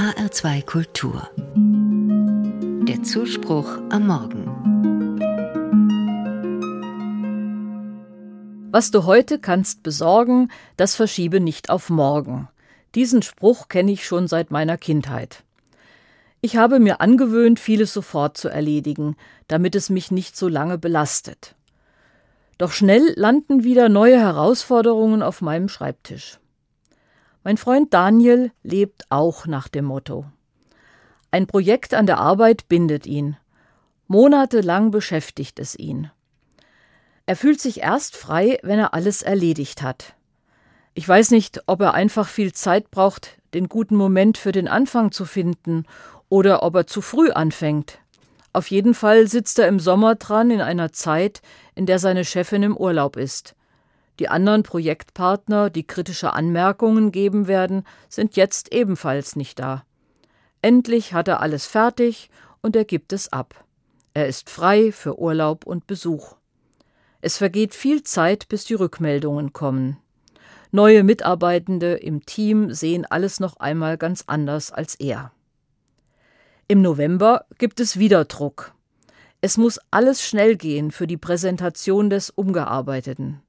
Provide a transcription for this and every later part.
HR2 Kultur. Der Zuspruch am Morgen. Was du heute kannst besorgen, das verschiebe nicht auf morgen. Diesen Spruch kenne ich schon seit meiner Kindheit. Ich habe mir angewöhnt, vieles sofort zu erledigen, damit es mich nicht so lange belastet. Doch schnell landen wieder neue Herausforderungen auf meinem Schreibtisch. Mein Freund Daniel lebt auch nach dem Motto. Ein Projekt an der Arbeit bindet ihn. Monatelang beschäftigt es ihn. Er fühlt sich erst frei, wenn er alles erledigt hat. Ich weiß nicht, ob er einfach viel Zeit braucht, den guten Moment für den Anfang zu finden, oder ob er zu früh anfängt. Auf jeden Fall sitzt er im Sommer dran in einer Zeit, in der seine Chefin im Urlaub ist. Die anderen Projektpartner, die kritische Anmerkungen geben werden, sind jetzt ebenfalls nicht da. Endlich hat er alles fertig und er gibt es ab. Er ist frei für Urlaub und Besuch. Es vergeht viel Zeit, bis die Rückmeldungen kommen. Neue Mitarbeitende im Team sehen alles noch einmal ganz anders als er. Im November gibt es wieder Druck. Es muss alles schnell gehen für die Präsentation des Umgearbeiteten.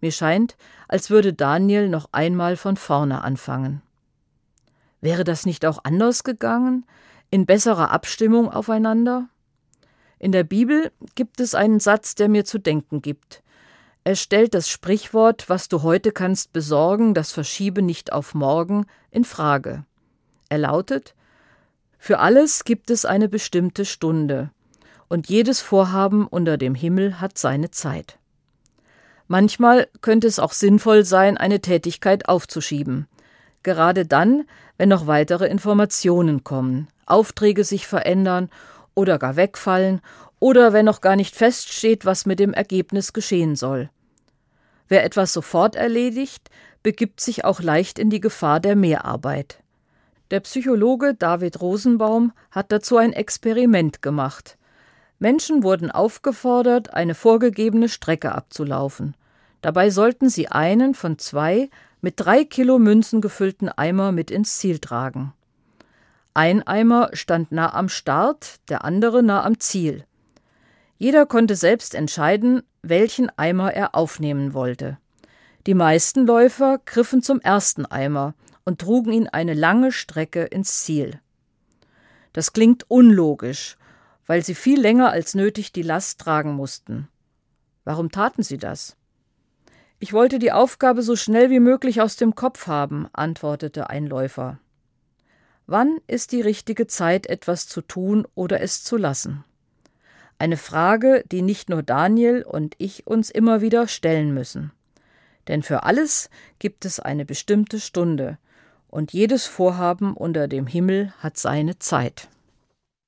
Mir scheint, als würde Daniel noch einmal von vorne anfangen. Wäre das nicht auch anders gegangen, in besserer Abstimmung aufeinander? In der Bibel gibt es einen Satz, der mir zu denken gibt. Er stellt das Sprichwort, was du heute kannst besorgen, das verschiebe nicht auf morgen, in Frage. Er lautet Für alles gibt es eine bestimmte Stunde, und jedes Vorhaben unter dem Himmel hat seine Zeit. Manchmal könnte es auch sinnvoll sein, eine Tätigkeit aufzuschieben. Gerade dann, wenn noch weitere Informationen kommen, Aufträge sich verändern oder gar wegfallen oder wenn noch gar nicht feststeht, was mit dem Ergebnis geschehen soll. Wer etwas sofort erledigt, begibt sich auch leicht in die Gefahr der Mehrarbeit. Der Psychologe David Rosenbaum hat dazu ein Experiment gemacht. Menschen wurden aufgefordert, eine vorgegebene Strecke abzulaufen. Dabei sollten sie einen von zwei mit drei Kilo Münzen gefüllten Eimer mit ins Ziel tragen. Ein Eimer stand nah am Start, der andere nah am Ziel. Jeder konnte selbst entscheiden, welchen Eimer er aufnehmen wollte. Die meisten Läufer griffen zum ersten Eimer und trugen ihn eine lange Strecke ins Ziel. Das klingt unlogisch, weil sie viel länger als nötig die Last tragen mussten. Warum taten sie das? Ich wollte die Aufgabe so schnell wie möglich aus dem Kopf haben, antwortete ein Läufer. Wann ist die richtige Zeit, etwas zu tun oder es zu lassen? Eine Frage, die nicht nur Daniel und ich uns immer wieder stellen müssen. Denn für alles gibt es eine bestimmte Stunde, und jedes Vorhaben unter dem Himmel hat seine Zeit.